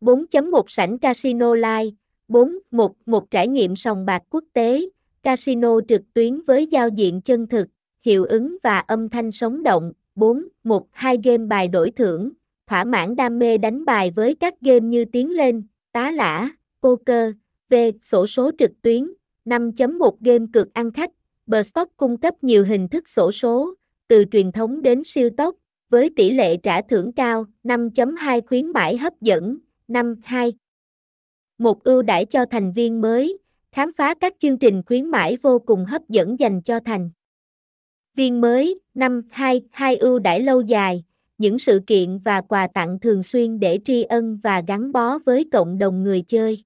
4.1 Sảnh Casino Live 4.1 Một trải nghiệm sòng bạc quốc tế, casino trực tuyến với giao diện chân thực, hiệu ứng và âm thanh sống động. 4.1 Hai game bài đổi thưởng, thỏa mãn đam mê đánh bài với các game như Tiến lên, Tá lã, Poker, V, sổ số trực tuyến. 5.1 Game cực ăn khách, Bspot cung cấp nhiều hình thức sổ số, từ truyền thống đến siêu tốc, với tỷ lệ trả thưởng cao, 5.2 khuyến mãi hấp dẫn, 5.2. Một ưu đãi cho thành viên mới, khám phá các chương trình khuyến mãi vô cùng hấp dẫn dành cho thành viên mới, 5.2, hai ưu đãi lâu dài, những sự kiện và quà tặng thường xuyên để tri ân và gắn bó với cộng đồng người chơi.